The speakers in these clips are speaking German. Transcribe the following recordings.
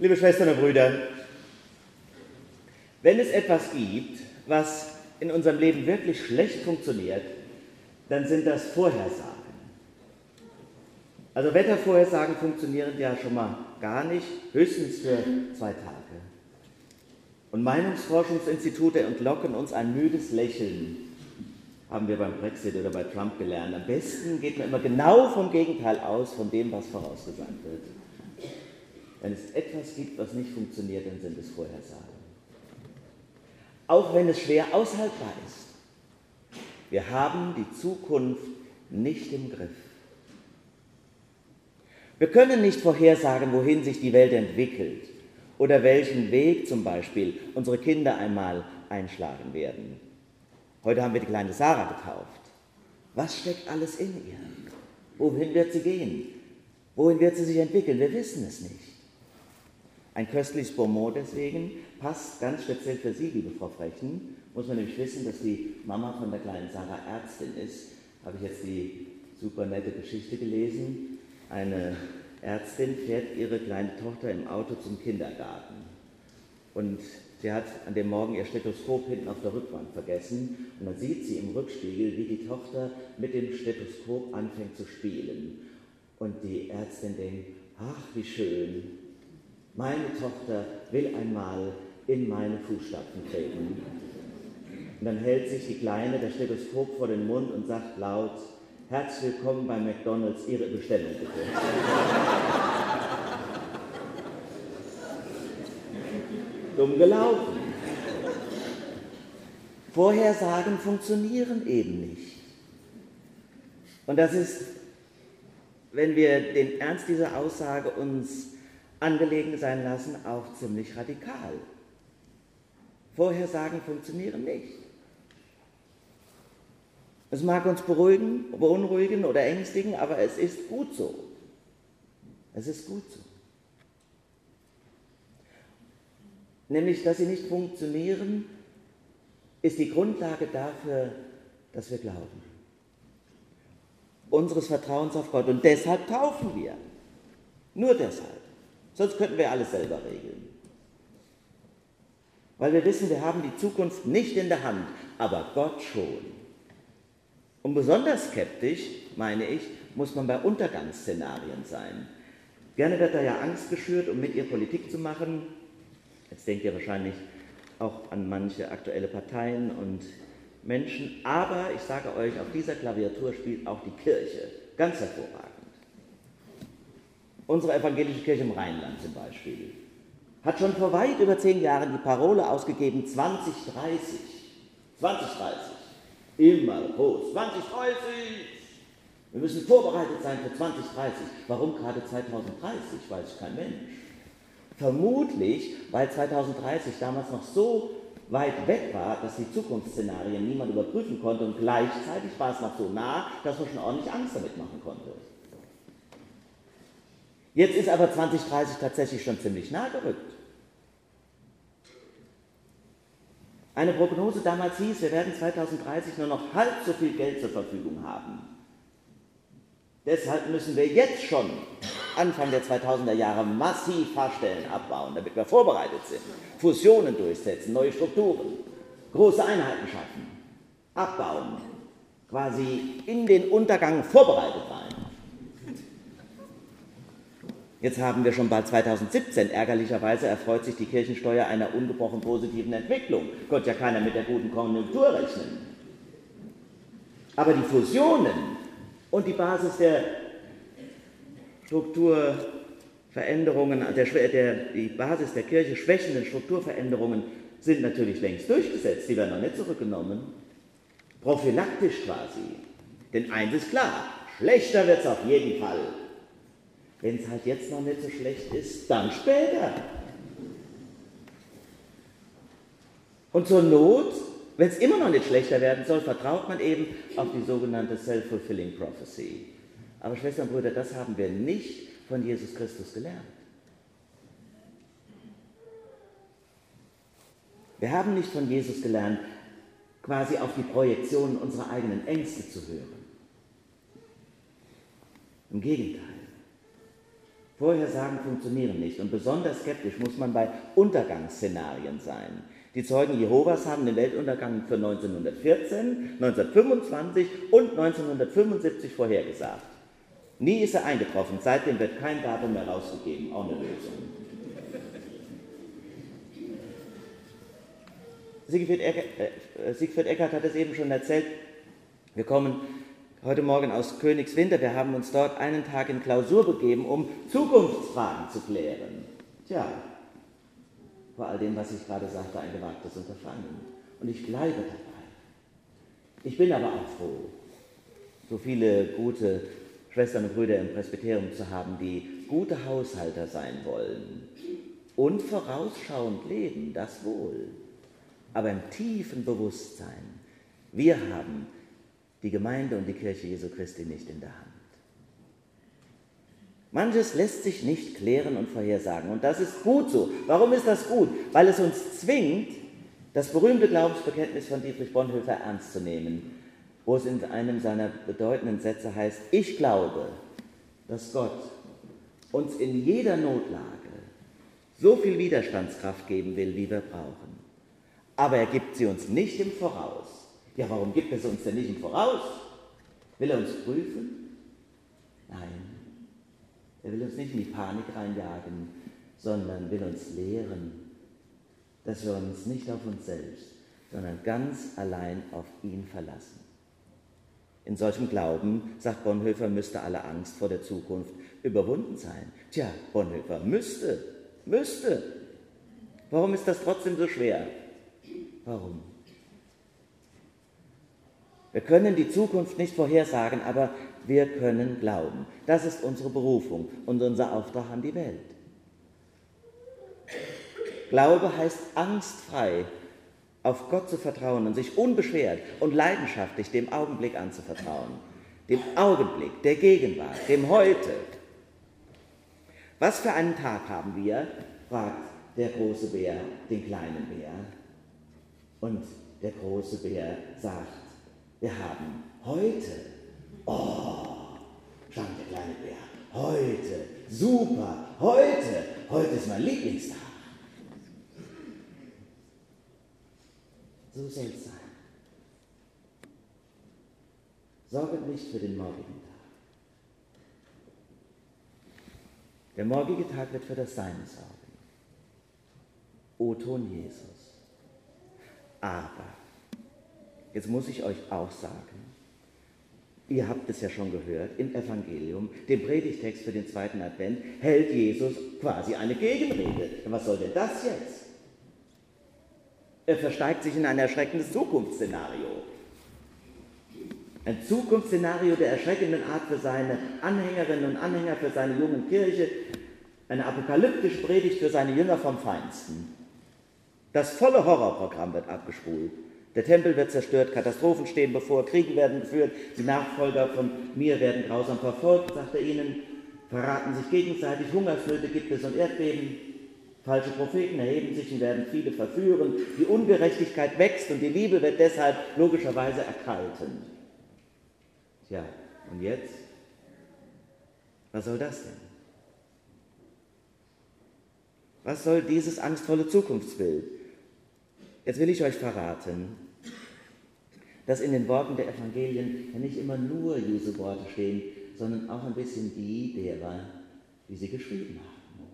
Liebe Schwestern und Brüder, wenn es etwas gibt, was in unserem Leben wirklich schlecht funktioniert, dann sind das Vorhersagen. Also Wettervorhersagen funktionieren ja schon mal gar nicht, höchstens für zwei Tage. Und Meinungsforschungsinstitute entlocken uns ein müdes Lächeln, haben wir beim Brexit oder bei Trump gelernt. Am besten geht man immer genau vom Gegenteil aus, von dem, was vorausgesagt wird. Wenn es etwas gibt, was nicht funktioniert, dann sind es Vorhersagen. Auch wenn es schwer aushaltbar ist. Wir haben die Zukunft nicht im Griff. Wir können nicht vorhersagen, wohin sich die Welt entwickelt oder welchen Weg zum Beispiel unsere Kinder einmal einschlagen werden. Heute haben wir die kleine Sarah getauft. Was steckt alles in ihr? Wohin wird sie gehen? Wohin wird sie sich entwickeln? Wir wissen es nicht. Ein köstliches Bonmot deswegen passt ganz speziell für Sie, liebe Frau Frechen. Muss man nämlich wissen, dass die Mama von der kleinen Sarah Ärztin ist. Habe ich jetzt die super nette Geschichte gelesen. Eine Ärztin fährt ihre kleine Tochter im Auto zum Kindergarten. Und sie hat an dem Morgen ihr Stethoskop hinten auf der Rückwand vergessen. Und dann sieht sie im Rückspiegel, wie die Tochter mit dem Stethoskop anfängt zu spielen. Und die Ärztin denkt, ach, wie schön. Meine Tochter will einmal in meine Fußstapfen treten. Und dann hält sich die Kleine das Stethoskop vor den Mund und sagt laut, Herzlich willkommen bei McDonalds, Ihre Bestellung bitte. Dumm gelaufen. Vorhersagen funktionieren eben nicht. Und das ist, wenn wir den Ernst dieser Aussage uns angelegen sein lassen, auch ziemlich radikal. Vorhersagen funktionieren nicht. Es mag uns beruhigen, beunruhigen oder ängstigen, aber es ist gut so. Es ist gut so. Nämlich, dass sie nicht funktionieren, ist die Grundlage dafür, dass wir glauben. Unseres Vertrauens auf Gott. Und deshalb taufen wir. Nur deshalb. Sonst könnten wir alles selber regeln. Weil wir wissen, wir haben die Zukunft nicht in der Hand, aber Gott schon. Und besonders skeptisch, meine ich, muss man bei Untergangsszenarien sein. Gerne wird da ja Angst geschürt, um mit ihr Politik zu machen. Jetzt denkt ihr wahrscheinlich auch an manche aktuelle Parteien und Menschen. Aber ich sage euch, auf dieser Klaviatur spielt auch die Kirche ganz hervorragend. Unsere evangelische Kirche im Rheinland zum Beispiel hat schon vor weit über zehn Jahren die Parole ausgegeben 2030. 2030. Immer groß. 2030. Wir müssen vorbereitet sein für 2030. Warum gerade 2030? Weiß kein Mensch. Vermutlich, weil 2030 damals noch so weit weg war, dass die Zukunftsszenarien niemand überprüfen konnte und gleichzeitig war es noch so nah, dass man schon ordentlich Angst damit machen konnte. Jetzt ist aber 2030 tatsächlich schon ziemlich nah gerückt. Eine Prognose damals hieß, wir werden 2030 nur noch halb so viel Geld zur Verfügung haben. Deshalb müssen wir jetzt schon Anfang der 2000er Jahre massiv Fahrstellen abbauen, damit wir vorbereitet sind, Fusionen durchsetzen, neue Strukturen, große Einheiten schaffen, abbauen, quasi in den Untergang vorbereitet sein. Jetzt haben wir schon bald 2017. Ärgerlicherweise erfreut sich die Kirchensteuer einer ungebrochen positiven Entwicklung. Konnte ja keiner mit der guten Konjunktur rechnen. Aber die Fusionen und die Basis der Strukturveränderungen, der, der, die Basis der Kirche schwächenden Strukturveränderungen sind natürlich längst durchgesetzt. Die werden noch nicht zurückgenommen. Prophylaktisch quasi. Denn eins ist klar, schlechter wird es auf jeden Fall. Wenn es halt jetzt noch nicht so schlecht ist, dann später. Und zur Not, wenn es immer noch nicht schlechter werden soll, vertraut man eben auf die sogenannte Self-Fulfilling Prophecy. Aber Schwestern und Brüder, das haben wir nicht von Jesus Christus gelernt. Wir haben nicht von Jesus gelernt, quasi auf die Projektionen unserer eigenen Ängste zu hören. Im Gegenteil. Vorhersagen funktionieren nicht und besonders skeptisch muss man bei Untergangsszenarien sein. Die Zeugen Jehovas haben den Weltuntergang für 1914, 1925 und 1975 vorhergesagt. Nie ist er eingetroffen, seitdem wird kein Datum mehr rausgegeben, auch eine Lösung. Siegfried Eckert, äh, Siegfried Eckert hat es eben schon erzählt, wir kommen heute Morgen aus Königswinter. Wir haben uns dort einen Tag in Klausur begeben, um Zukunftsfragen zu klären. Tja, vor all dem, was ich gerade sagte, ein gewagtes Unterfangen. Und ich bleibe dabei. Ich bin aber auch froh, so viele gute Schwestern und Brüder im Presbyterium zu haben, die gute Haushalter sein wollen und vorausschauend leben, das wohl, aber im tiefen Bewusstsein, wir haben die Gemeinde und die Kirche Jesu Christi nicht in der Hand. Manches lässt sich nicht klären und vorhersagen und das ist gut so. Warum ist das gut? Weil es uns zwingt, das berühmte Glaubensbekenntnis von Dietrich Bonhoeffer ernst zu nehmen, wo es in einem seiner bedeutenden Sätze heißt, ich glaube, dass Gott uns in jeder Notlage so viel Widerstandskraft geben will, wie wir brauchen. Aber er gibt sie uns nicht im Voraus. Ja, warum gibt es uns denn nicht im Voraus? Will er uns prüfen? Nein. Er will uns nicht in die Panik reinjagen, sondern will uns lehren, dass wir uns nicht auf uns selbst, sondern ganz allein auf ihn verlassen. In solchem Glauben, sagt Bonhoeffer, müsste alle Angst vor der Zukunft überwunden sein. Tja, Bonhoeffer, müsste, müsste. Warum ist das trotzdem so schwer? Warum? Wir können die Zukunft nicht vorhersagen, aber wir können glauben. Das ist unsere Berufung und unser Auftrag an die Welt. Glaube heißt angstfrei auf Gott zu vertrauen und sich unbeschwert und leidenschaftlich dem Augenblick anzuvertrauen. Dem Augenblick, der Gegenwart, dem Heute. Was für einen Tag haben wir? fragt der große Bär den kleinen Bär. Und der große Bär sagt, wir haben heute, oh, schauen der kleine Bär, heute, super, heute, heute ist mein Lieblingstag. So soll es sein. Sorget nicht für den morgigen Tag. Der morgige Tag wird für das Seine sorgen. O Ton Jesus. Aber Jetzt muss ich euch auch sagen, ihr habt es ja schon gehört, im Evangelium, dem Predigtext für den zweiten Advent, hält Jesus quasi eine Gegenrede. Was soll denn das jetzt? Er versteigt sich in ein erschreckendes Zukunftsszenario. Ein Zukunftsszenario der erschreckenden Art für seine Anhängerinnen und Anhänger, für seine jungen Kirche, eine apokalyptische Predigt für seine Jünger vom Feinsten. Das volle Horrorprogramm wird abgespult. Der Tempel wird zerstört, Katastrophen stehen bevor, Kriege werden geführt, die Nachfolger von mir werden grausam verfolgt, sagt er ihnen, verraten sich gegenseitig, Hungersnöte gibt es und Erdbeben. Falsche Propheten erheben sich und werden viele verführen. Die Ungerechtigkeit wächst und die Liebe wird deshalb logischerweise erkalten. Tja, und jetzt? Was soll das denn? Was soll dieses angstvolle Zukunftsbild? Jetzt will ich euch verraten, dass in den Worten der Evangelien ja nicht immer nur Jesu Worte stehen, sondern auch ein bisschen die derer, die sie geschrieben haben.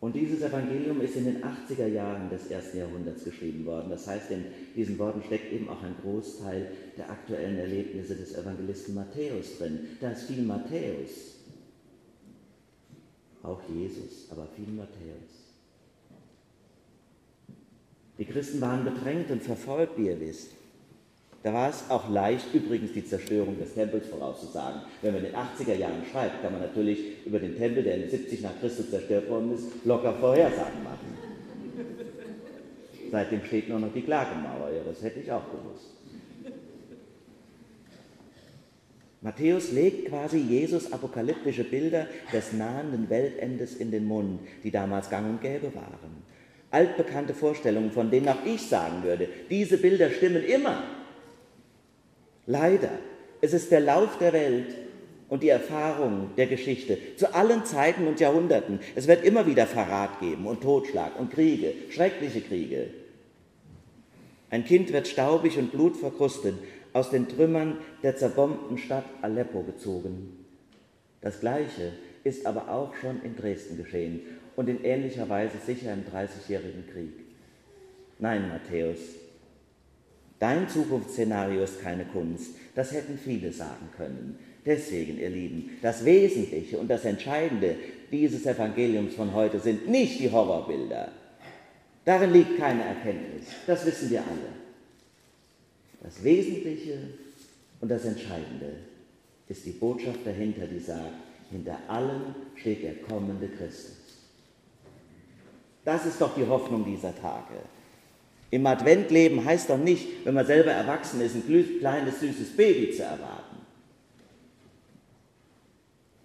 Und dieses Evangelium ist in den 80er Jahren des ersten Jahrhunderts geschrieben worden. Das heißt, in diesen Worten steckt eben auch ein Großteil der aktuellen Erlebnisse des Evangelisten Matthäus drin. Da ist viel Matthäus, auch Jesus, aber viel Matthäus. Die Christen waren bedrängt und verfolgt, wie ihr wisst. Da war es auch leicht, übrigens die Zerstörung des Tempels vorauszusagen. Wenn man in den 80er Jahren schreibt, kann man natürlich über den Tempel, der in 70 nach Christus zerstört worden ist, locker Vorhersagen machen. Seitdem steht nur noch die Klagemauer, ja, das hätte ich auch gewusst. Matthäus legt quasi Jesus apokalyptische Bilder des nahenden Weltendes in den Mund, die damals gang und gäbe waren altbekannte Vorstellungen, von denen auch ich sagen würde, diese Bilder stimmen immer. Leider, es ist der Lauf der Welt, und die Erfahrung der Geschichte zu allen Zeiten und Jahrhunderten. Es wird immer wieder Verrat geben und Totschlag und Kriege, schreckliche Kriege. Ein Kind wird staubig und blutverkrustet aus den Trümmern der zerbombten Stadt Aleppo gezogen. Das Gleiche ist aber auch schon in Dresden geschehen und in ähnlicher Weise sicher im Dreißigjährigen Krieg. Nein, Matthäus, dein Zukunftsszenario ist keine Kunst. Das hätten viele sagen können. Deswegen, ihr Lieben, das Wesentliche und das Entscheidende dieses Evangeliums von heute sind nicht die Horrorbilder. Darin liegt keine Erkenntnis. Das wissen wir alle. Das Wesentliche und das Entscheidende ist die Botschaft dahinter, die sagt, hinter allem steht der kommende Christus. Das ist doch die Hoffnung dieser Tage. Im Adventleben heißt doch nicht, wenn man selber erwachsen ist, ein kleines süßes Baby zu erwarten.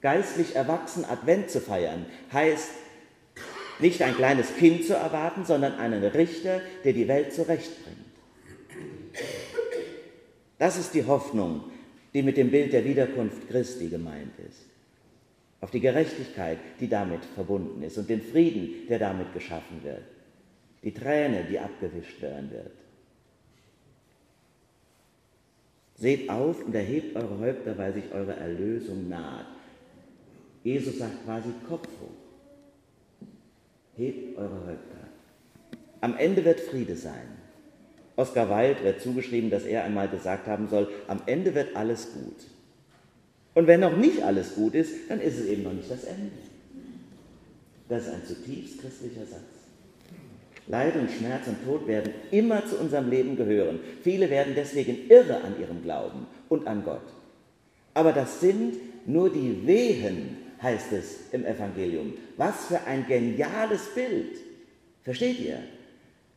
Geistlich erwachsen Advent zu feiern heißt nicht ein kleines Kind zu erwarten, sondern einen Richter, der die Welt zurechtbringt. Das ist die Hoffnung, die mit dem Bild der Wiederkunft Christi gemeint ist. Auf die Gerechtigkeit, die damit verbunden ist und den Frieden, der damit geschaffen wird. Die Träne, die abgewischt werden wird. Seht auf und erhebt eure Häupter, weil sich eure Erlösung naht. Jesus sagt quasi Kopf hoch. Hebt eure Häupter. Am Ende wird Friede sein. Oscar Wilde wird zugeschrieben, dass er einmal gesagt haben soll, am Ende wird alles gut. Und wenn noch nicht alles gut ist, dann ist es eben noch nicht das Ende. Das ist ein zutiefst christlicher Satz. Leid und Schmerz und Tod werden immer zu unserem Leben gehören. Viele werden deswegen irre an ihrem Glauben und an Gott. Aber das sind nur die Wehen, heißt es im Evangelium. Was für ein geniales Bild. Versteht ihr?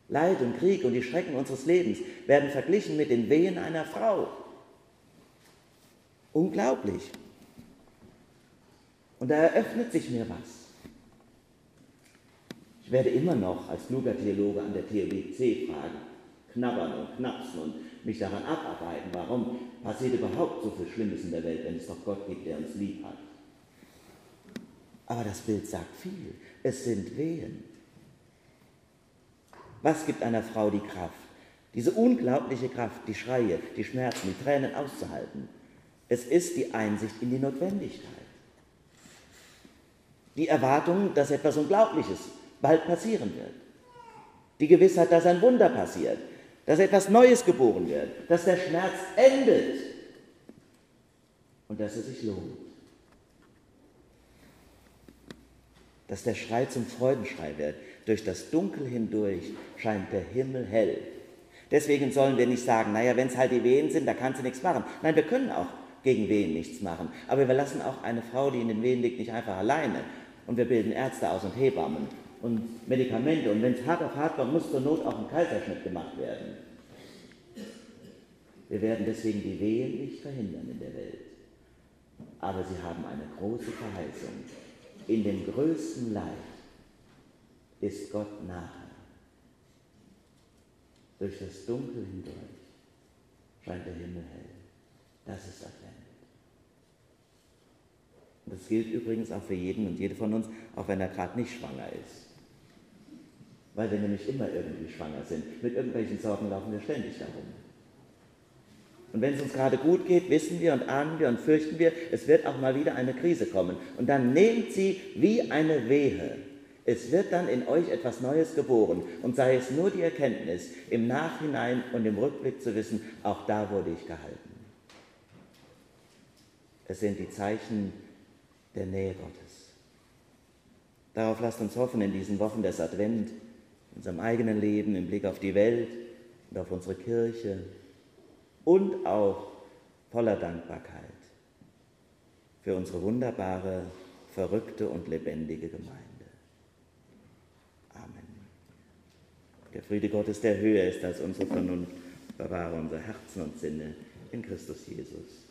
Leid und Krieg und die Schrecken unseres Lebens werden verglichen mit den Wehen einer Frau. Unglaublich. Und da eröffnet sich mir was. Ich werde immer noch als kluger Theologe an der TLC fragen, knabbern und knapsen und mich daran abarbeiten, warum passiert überhaupt so viel Schlimmes in der Welt, wenn es doch Gott gibt, der uns lieb hat. Aber das Bild sagt viel. Es sind Wehen. Was gibt einer Frau die Kraft? Diese unglaubliche Kraft, die Schreie, die Schmerzen, die Tränen auszuhalten. Es ist die Einsicht in die Notwendigkeit. Die Erwartung, dass etwas Unglaubliches bald passieren wird. Die Gewissheit, dass ein Wunder passiert, dass etwas Neues geboren wird, dass der Schmerz endet und dass es sich lohnt. Dass der Schrei zum Freudenschrei wird, durch das Dunkel hindurch scheint der Himmel hell. Deswegen sollen wir nicht sagen, naja, wenn es halt die Wehen sind, da kannst du nichts machen. Nein, wir können auch gegen Wehen nichts machen. Aber wir lassen auch eine Frau, die in den Wehen liegt, nicht einfach alleine. Und wir bilden Ärzte aus und Hebammen und Medikamente. Und wenn es hart auf hart kommt, muss zur Not auch ein Kaiserschnitt gemacht werden. Wir werden deswegen die Wehen nicht verhindern in der Welt. Aber sie haben eine große Verheißung. In dem größten Leid ist Gott nahe. Durch das Dunkel hindurch scheint der Himmel hell. Das ist Advent. Und das gilt übrigens auch für jeden und jede von uns, auch wenn er gerade nicht schwanger ist. Weil wir nämlich immer irgendwie schwanger sind. Mit irgendwelchen Sorgen laufen wir ständig darum. Und wenn es uns gerade gut geht, wissen wir und ahnen wir und fürchten wir, es wird auch mal wieder eine Krise kommen. Und dann nehmt sie wie eine Wehe es wird dann in euch etwas Neues geboren und sei es nur die Erkenntnis, im Nachhinein und im Rückblick zu wissen, auch da wurde ich gehalten. Es sind die Zeichen der Nähe Gottes. Darauf lasst uns hoffen in diesen Wochen des Advent, in unserem eigenen Leben, im Blick auf die Welt und auf unsere Kirche und auch voller Dankbarkeit für unsere wunderbare, verrückte und lebendige Gemeinde. Der Friede Gottes, der höher ist als unsere Vernunft, bewahre unser Herzen und Sinne in Christus Jesus.